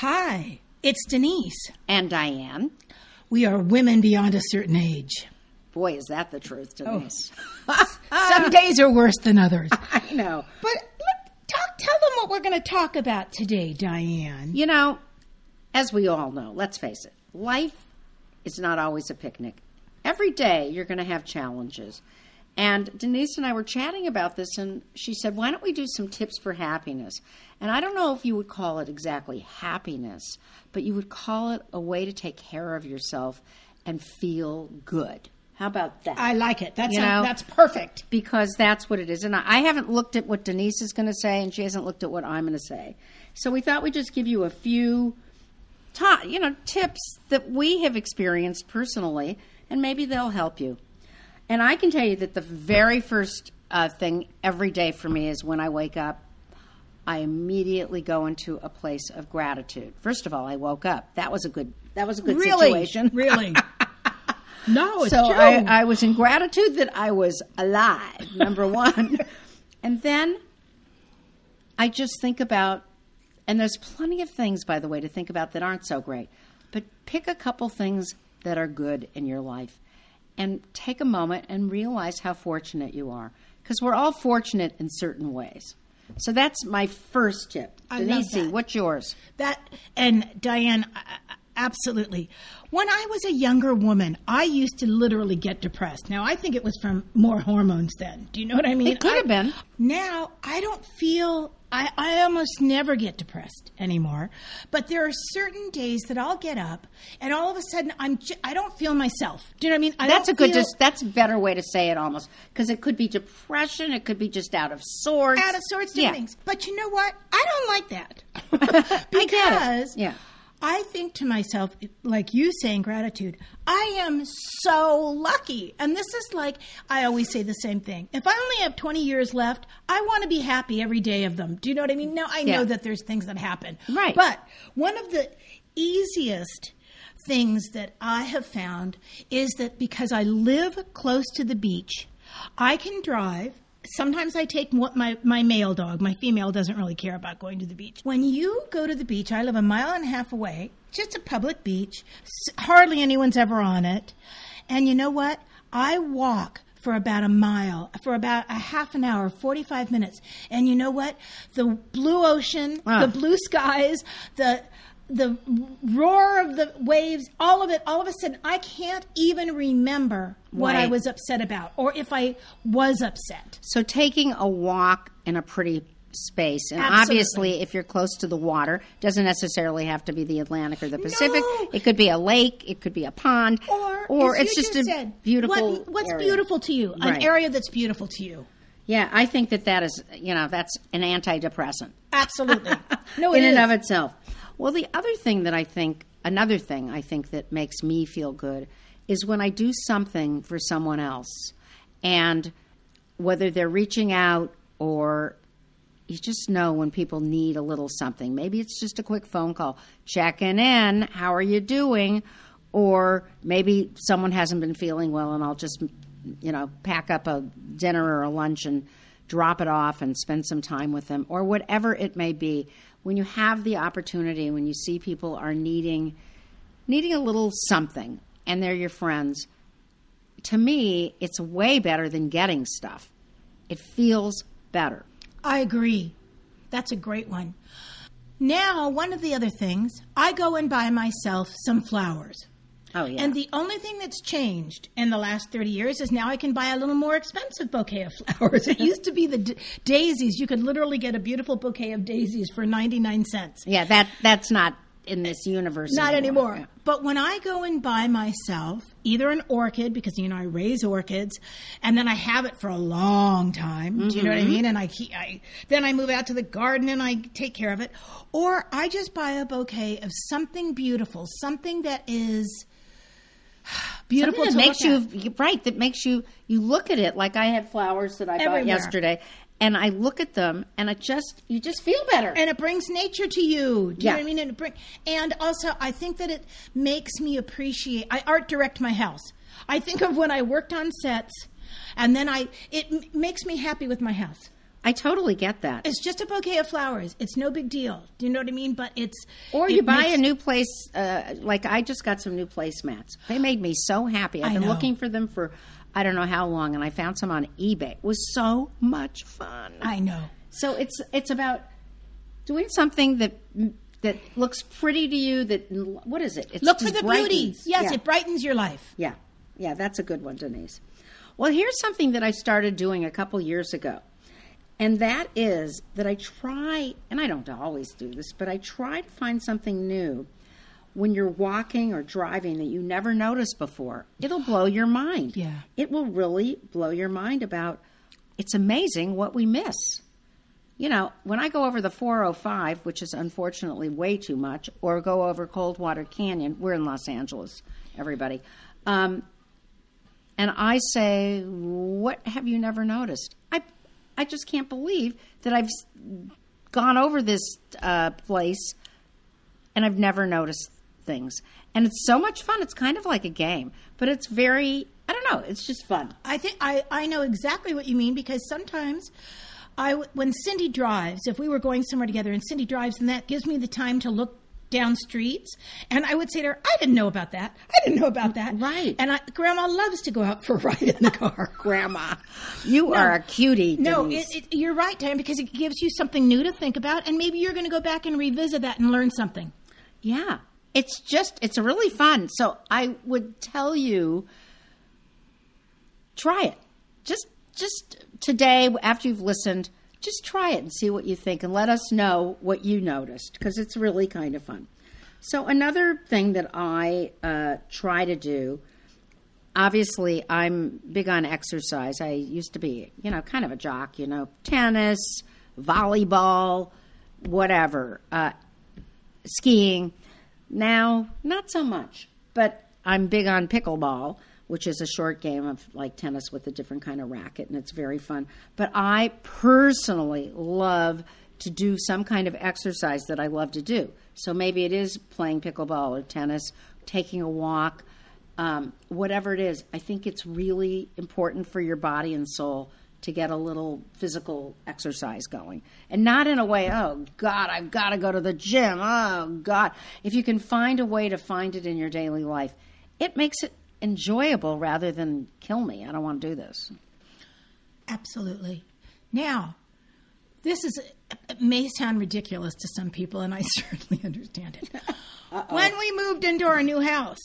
Hi, it's Denise. And Diane. We are women beyond a certain age. Boy, is that the truth, Oh. Denise. Some days are worse than others. I know. But look, talk, tell them what we're going to talk about today, Diane. You know, as we all know, let's face it, life is not always a picnic. Every day you're going to have challenges. And Denise and I were chatting about this, and she said, Why don't we do some tips for happiness? And I don't know if you would call it exactly happiness, but you would call it a way to take care of yourself and feel good. How about that? I like it. That's You know? that's perfect. because that's what it is. And I I haven't looked at what Denise is going to say, and she hasn't looked at what I'm going to say. So we thought we'd just give you a few, ta- you know, tips that we have experienced personally, and maybe they'll help you. And I can tell you that the very first uh, thing every day for me is when I wake up, I immediately go into a place of gratitude. First of all, I woke up. That was a good. That was a good really, situation. really. no, it's So true. I, I was in gratitude that I was alive, number one. and then I just think about, and there's plenty of things, by the way, to think about that aren't so great, but pick a couple things that are good in your life and take a moment and realize how fortunate you are. Because we're all fortunate in certain ways. So that's my first tip. I Denise, what's yours? That and Diane, absolutely. When I was a younger woman, I used to literally get depressed. Now I think it was from more hormones then. Do you know what I mean? It could I- have been. Now I don't feel. I, I almost never get depressed anymore. But there are certain days that I'll get up and all of a sudden I'm. J- I don't feel myself. Do you know what I mean? I That's a good. feel- Dis- that's a better way to say it, almost, because it could be depression. It could be just out of sorts. out of sorts Yeah. things. But you know what? I don't like that. I get it. because Yeah. I think to myself, like you saying gratitude, I am so lucky. And this is like, I always say the same thing. If I only have 20 years left, I want to be happy every day of them. Do you know what I mean? Now, I know that there's things that happen. Right. But one of the easiest things that I have found is that because I live close to the beach, I can drive. Sometimes I take my, my male dog. My female doesn't really care about going to the beach. When you go to the beach, I live a mile and a half away, just a public beach. Hardly anyone's ever on it. And you know what? I walk for about a mile, for about a half an hour, 45 minutes. And you know what? The blue ocean, Ah. the blue skies, the the roar of the waves, all of it, all of a sudden, I can't even remember what I was upset about or if I was upset. So taking a walk in a pretty space, and Absolutely. obviously, if you're close to the water, doesn't necessarily have to be the Atlantic or the Pacific. No. It could be a lake. It could be a pond. Or, as it's just just a said, beautiful. What, what's area. beautiful to you? An area that's beautiful to you. Yeah, I think that that is, you know, that's an antidepressant. Absolutely. No, in and of itself. Well, the other thing that I think, another thing I think that makes me feel good is when I do something for someone else, and whether they're reaching out or you just know when people need a little something. Maybe it's just a quick phone call, checking in, how are you doing? Or maybe someone hasn't been feeling well, and I'll just, you know, pack up a dinner or a lunch and drop it off and spend some time with them, or whatever it may be. When you have the opportunity, when you see people are needing needing a little something, and they're your friends, to me, it's way better than getting stuff. It feels better. I agree. That's a great one. Now, one of the other things, I go and buy myself some flowers. Oh yeah. And the only thing that's changed in the last 30 years is now I can buy a little more expensive bouquet of flowers. It used to be the d- daisies. You could literally get a beautiful bouquet of daisies for 99 cents. Yeah, that that's not in this universe. Not anymore. Yeah. But when I go and buy myself either an orchid, because you know I raise orchids, and then I have it for a long time. Do you know what I mm-hmm. mean? And I, I then I move out to the garden and I take care of it, or I just buy a bouquet of something beautiful, something that is beautiful Something that makes you at. right. That makes you you look at it like I had flowers that I bought yesterday, and I look at them, and it just you just feel better. and it brings nature to you. Do you Yeah. know what I mean? And, it bring, and also, I think that it makes me appreciate. I art direct my house. I think of when I worked on sets, and then I it m- makes me happy with my house. I totally get that. It's just a bouquet of flowers. It's no big deal. Do you know what I mean? But it's Or it you buy makes- a new place, uh, like I just got some new placemats. They made me so happy. I've I been know. looking for them for I don't know how long, and I found some on eBay. It was so much fun. I know. So it's it's about doing something that that looks pretty to you. That what is it? It's Look for the beauty. Yes, Yeah. it brightens your life. Yeah, yeah, that's a good one, Denise. Well, here's something that I started doing a couple years ago, and that is that I try, and I don't always do this, but I try to find something new when you're walking or driving that you never noticed before. It'll blow your mind. Yeah. It will really blow your mind about it's amazing what we miss. You know, when I go over the 405, which is unfortunately way too much, or go over Coldwater Canyon, we're in Los Angeles, everybody. Um, and I say, "What have you never noticed?" I, I just can't believe that I've gone over this uh, place and I've never noticed things. And it's so much fun. It's kind of like a game, but it's very, I don't know, it's just fun. I think I, I know exactly what you mean because sometimes I when Cindy drives, if we were going somewhere together and Cindy drives, and that gives me the time to look down streets, and I would say to her, "I didn't know about that. I didn't know about that." Right. And I, Grandma loves to go out for a ride in the car. Grandma, you are a cutie. No, it, it, you're right, Diane, because it gives you something new to think about, and maybe you're going to go back and revisit that and learn something. Yeah. It's just it's really fun. So I would tell you try it. Just just today after you've listened, just try it and see what you think and let us know what you noticed because it's really kind of fun. So another thing that I uh, try to do obviously I'm big on exercise. I used to be, you know, kind of a jock, you know, tennis, volleyball, whatever. Uh, skiing. Now, not so much, but I'm big on pickleball, which is a short game of like tennis with a different kind of racket, and it's very fun. But I personally love to do some kind of exercise that I love to do. So maybe it is playing pickleball or tennis, taking a walk, um, whatever it is. I think it's really important for your body and soul to get a little physical exercise going. And not in a way, oh, God, I've got to go to the gym. Oh, God. If you can find a way to find it in your daily life, it makes it enjoyable rather than kill me. I don't want to do this. Absolutely. Now, this is it may sound ridiculous to some people, and I certainly understand it. when we moved into our new house,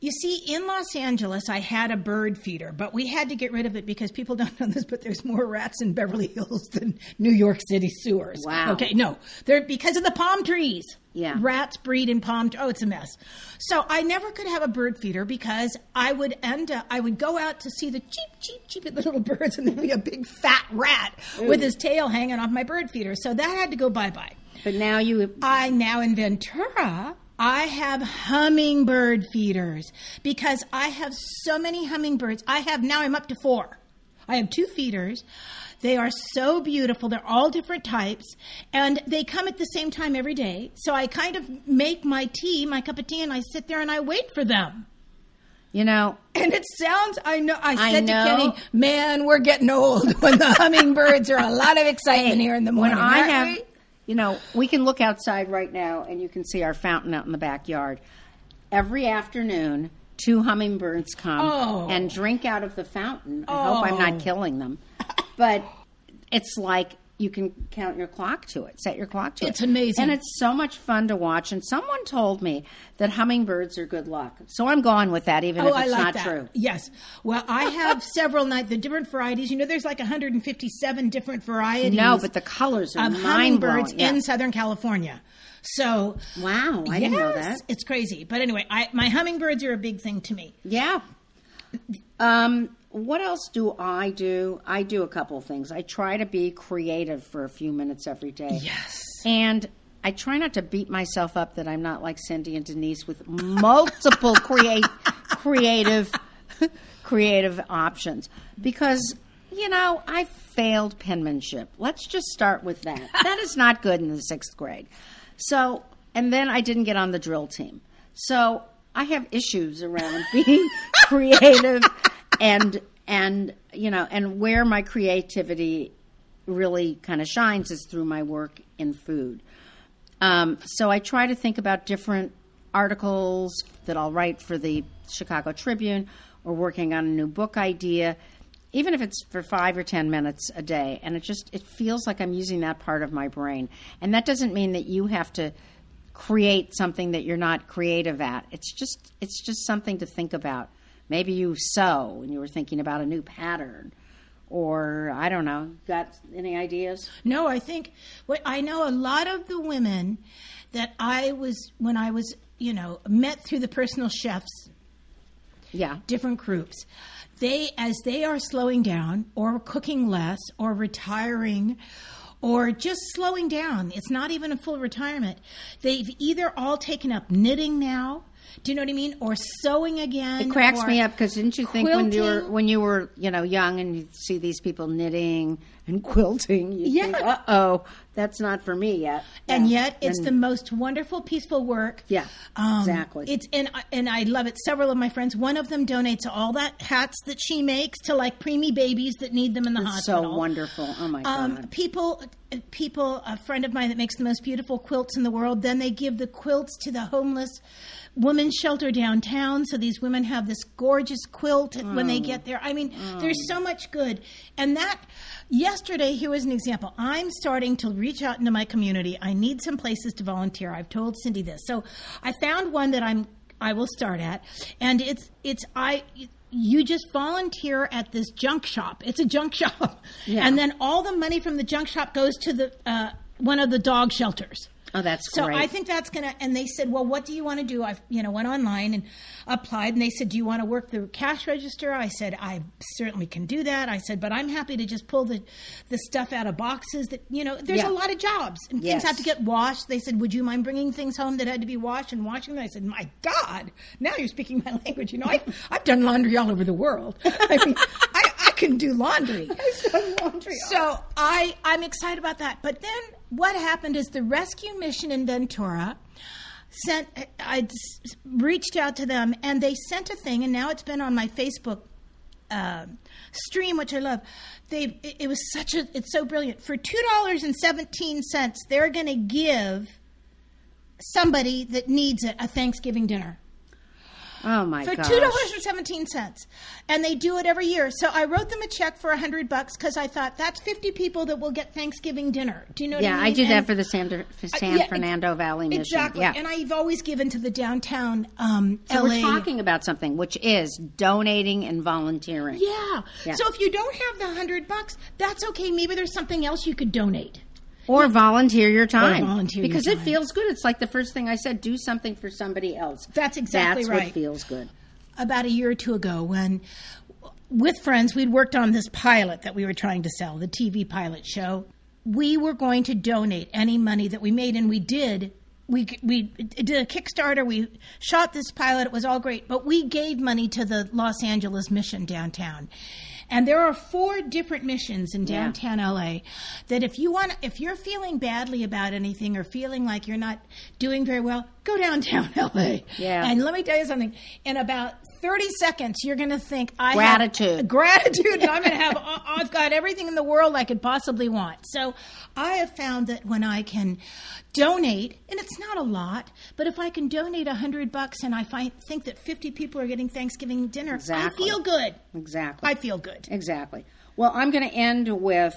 you see, in Los Angeles, I had a bird feeder, but we had to get rid of it because people don't know this, but there's more rats in Beverly Hills than New York City sewers. Wow. Okay, no, they're because of the palm trees. Yeah. rats breed in palm. Oh, it's a mess. So I never could have a bird feeder because I would end up. I would go out to see the cheap, cheap, cheap little birds, and there'd be a big fat rat with his tail hanging off my bird feeder. So that had to go bye bye. But now you. I now in Ventura, I have hummingbird feeders because I have so many hummingbirds. I have now I'm up to four. I have two feeders. They are so beautiful. They're all different types and they come at the same time every day. So I kind of make my tea, my cup of tea, and I sit there and I wait for them. You know, And it sounds, I know, I I said know. to Kenny, man, we're getting old when the hummingbirds are a lot of excitement here in the morning. when I have, we? You know, we can look outside right now and you can see our fountain out in the backyard. Every afternoon, two hummingbirds come Oh. and drink out of the fountain. I hope I'm Oh. not killing them, but it's like you can count your clock to it, set your clock to it. It's amazing. and it's so much fun to watch. And someone told me that hummingbirds are good luck, so I'm going with that, even Oh, if I it's like not that. true. Yes. Well, I have several night the different varieties. You know, there's like 157 different varieties. No, but the colors are of hummingbirds blowing. in Southern California. So Wow, I didn't know that. It's crazy. But anyway, I, my hummingbirds are a big thing to me. Yeah. Um, what else do I do? I do a couple of things. I try to be creative for a few minutes every day. Yes. And I try not to beat myself up that I'm not like Cindy and Denise with multiple create creative creative options because you know, I failed penmanship. Let's just start with that. That is not good in the 6th grade. So, and then I didn't get on the drill team. So, I have issues around being creative and and you know, and where my creativity really kind of shines is through my work in food. Um, so I try to think about different articles that I'll write for the Chicago Tribune or working on a new book idea, even if it's for five or ten minutes a day. And it just it feels like I'm using that part of my brain. And that doesn't mean that you have to create something that you're not creative at. It's just it's just something to think about. Maybe you sew and you were thinking about a new pattern or I don't know. Got any ideas? No, I think what I know a lot of the women that I was when I was, you know, met through the personal chefs, Yeah. different groups. They as they are slowing down or cooking less or retiring or just slowing down. It's not even a full retirement. They've either all taken up knitting now. Do you know what I mean? Or sewing again. It cracks me up because didn't you think when you were when you were you know young and you see these people knitting and quilting, you uh oh, that's not for me yet. and Yeah. yet it's And- the most wonderful, peaceful work. Yeah, exactly. It's and I- and I love it. Several of my friends, one of them donates all that hats that she makes to like preemie babies that need them in the so hospital. So wonderful. Oh my Um, god. people, people, a friend of mine that makes the most beautiful quilts in the world. Then they give the quilts to the homeless women's shelter downtown. So these women have this gorgeous quilt when they get there. I mean, there's so much good. And that, yesterday, here was an example. I'm starting to reach out into my community. I need some places to volunteer. I've told Cindy this. So I found one that I'm, I will start at. And it's, it's, I, you just volunteer at this junk shop. It's a junk shop. Yeah. And then all the money from the junk shop goes to the, uh, one of the dog shelters. Oh, that's So great. I think that's gonna. And they said, "Well, what do you want to do?" I, you know, went online and applied, and they said, "Do you want to work the cash register?" I said, "I certainly can do that." I said, "But I'm happy to just pull the the stuff out of boxes. That you know, there's Yeah. a lot of jobs and Yes. things have to get washed." They said, "Would you mind bringing things home that had to be washed and washing them?" I said, "My God, now you're speaking my language. You know, I've I've done laundry all over the world. I mean, I, I can do laundry. I've done laundry." So I I'm excited about that. But then what happened is the rescue mission in Ventura sent I reached out to them and they sent a thing and now it's been on my Facebook uh, stream, which I love. They it, it was such a it's so brilliant. For two dollars and seventeen cents, they're going to give somebody that needs it a Thanksgiving dinner oh my for two dollars and seventeen cents, and they do it every year. So I wrote them a check for a hundred bucks because I thought that's fifty people that will get Thanksgiving dinner. Do you know? Yeah, what I, I mean? did that for the San, for uh, yeah, Fernando Valley mission. Exactly, Yeah. and I've always given to the downtown um, so LA. we're talking about something which is donating and volunteering. yeah. Yeah. So if you don't have the hundred bucks, that's okay. Maybe there's something else you could donate. Or volunteer your time. volunteer your because it feels good. It's like the first thing I said, do something for somebody else. That's exactly That's right. what feels good. about a year or two ago when with friends we'd worked on this pilot that we were trying to sell the tv pilot show we were going to donate any money that we made and we did we we did a kickstarter we shot this pilot it was all great but we gave money to the los angeles mission downtown and there are four different missions in Yeah. downtown LA that if you want if you're feeling badly about anything or feeling like you're not doing very well, go downtown LA. Yeah. And let me tell you something. In about 30 seconds, you're going to think I Gratitude. have gratitude. I'm going to have I've got everything in the world I could possibly want. So I have found that when I can donate, and it's not a lot, but if I can donate a hundred bucks and I find, think that 50 people are getting Thanksgiving dinner, Exactly. I feel good. Exactly. I feel good. Exactly. Well, I'm going to end with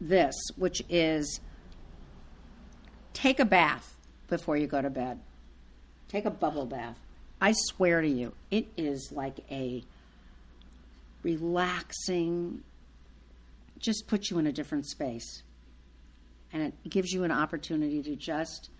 this, which is take a bath before you go to bed. Take a bubble bath. I swear to you, it is like a relaxing, just puts you in a different space. And it gives you an opportunity to just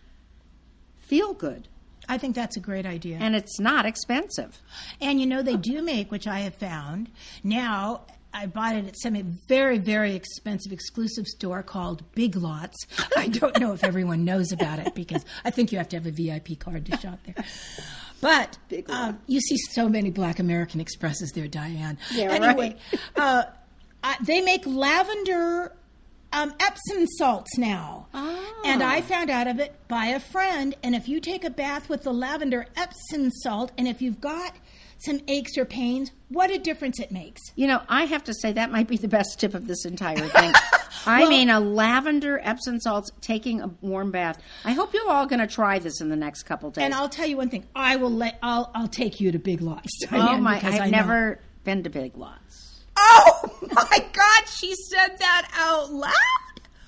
feel good. I think that's a great idea. And it's not expensive. And you know, they do make, which I have found now. I bought it at some very, very expensive exclusive store called Big Lots. I don't know if everyone knows about it because I think you have to have a VIP card to shop there. But um, you see so many Black American Expresses there, Diane. Yeah, anyway, uh, I, they make lavender um, Epsom salts now. And I found out of it by a friend. And if you take a bath with the lavender Epsom salt, and if you've got some aches or pains, what a difference it makes. You know, I have to say that might be the best tip of this entire thing. I Well- mean, a lavender Epsom salts, taking a warm bath. I hope you're all going to try this in the next couple days. And I'll tell you one thing. I will let. I'll. I'll take you to Big Lots. oh my! I've I know. never been to Big Lots. Oh my God! She said that out loud.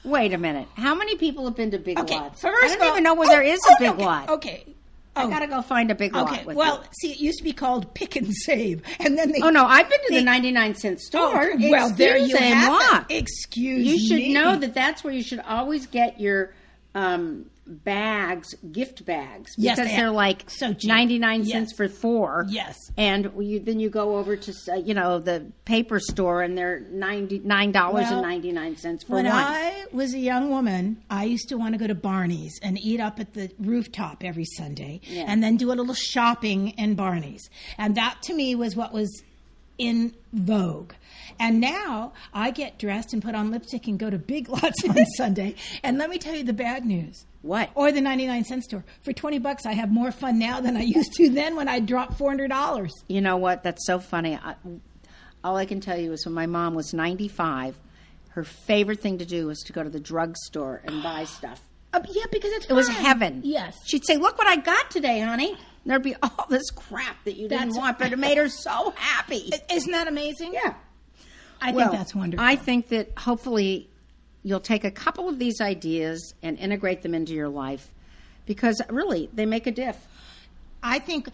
Wait a minute. How many people have been to Big Okay. Lots? First I don't all- even know where oh, there is oh, a Big okay, Lot. Okay. I Oh, gotta go find a Big Okay. Well, you. see, it used to be called Pick and Save, and then they. oh no, I've been to the ninety-nine cent Oh, store. well, there you have it. Excuse You should me. know that that's where you should always get your um, bags, gift bags, Yes, because they they are like So cheap. ninety nine Yes. cents for four. Yes. and you, then you go over to uh, you know the paper store and they're ninety nine dollars and Well, ninety nine cents for When one. When I was a young woman, I used to want to go to Barney's and eat up at the rooftop every Sunday Yeah. and then do a little shopping in Barney's. And that to me was what was in vogue. And now I get dressed and put on lipstick and go to Big Lots on Sunday. And let me tell you the bad news. What? Or the 99 cent store. For 20 bucks, I have more fun now than I used to then when I dropped $400. You know what? That's so funny. I, all I can tell you is when my mom was ninety five, her favorite thing to do was to go to the drugstore and buy stuff. Uh, yeah, because it's It was heaven. Yes. She'd say, "Look what I got today, honey." There'd be all this crap that you didn't That's- want, but it made her so happy. Isn't that amazing? yeah. I Well, think that's wonderful. I think that hopefully you'll take a couple of these ideas and integrate them into your life because really they make a diff. I think,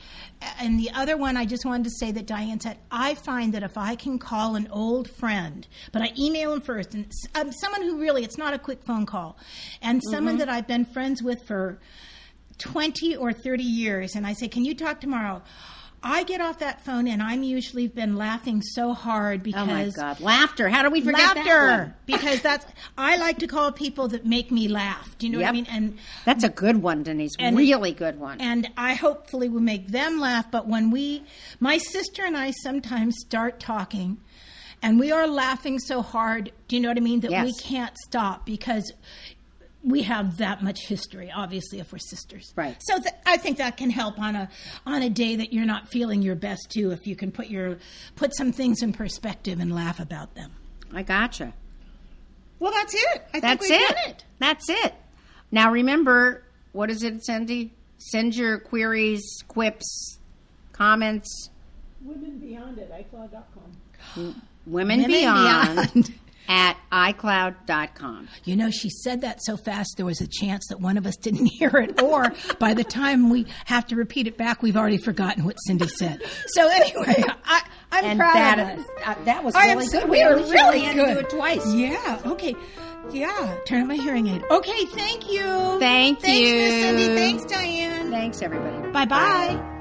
and the other one, I just wanted to say that Diane said, I find that if I can call an old friend, but I email them first, and um, someone who really, it's not a quick phone call, and someone that I've been friends with for 20 or 30 years, and I say, Can you talk tomorrow? I get off that phone and I'm usually been laughing so hard because Oh my God, laughter! How do we forget that laughter one? because that's I like to call people that make me laugh. Do you know what I mean? And That's a good one, Denise. And- really good one. and I hopefully will make them laugh. But when we, my sister and I sometimes start talking, and we are laughing so hard, do you know what I mean? That we can't stop because we have that much history. Obviously, if we're sisters, Right. So th- I think that can help on a on a day that you're not feeling your best too. If you can put your put some things in perspective and laugh about them. I gotcha. Well, that's it. I That's think we've it. done it. That's it. Now remember, what is it, Cindy? Send your queries, quips, comments. Women Beyond at iCloud.com. Women, Women Beyond, Beyond. at iCloud.com. You know, she said that so fast there was a chance that one of us didn't hear it, or by the time we have to repeat it back, we've already forgotten what Cindy said. So anyway, I, I'm And proud that, of us. uh, that was I am really so- good. We only- really had good. to do it twice. Yeah. Okay. Yeah. Turn on my hearing aid. Okay. Thank you. Thank Thanks, Miss you. Cindy. Thanks, Diane. Thanks, everybody. Bye bye.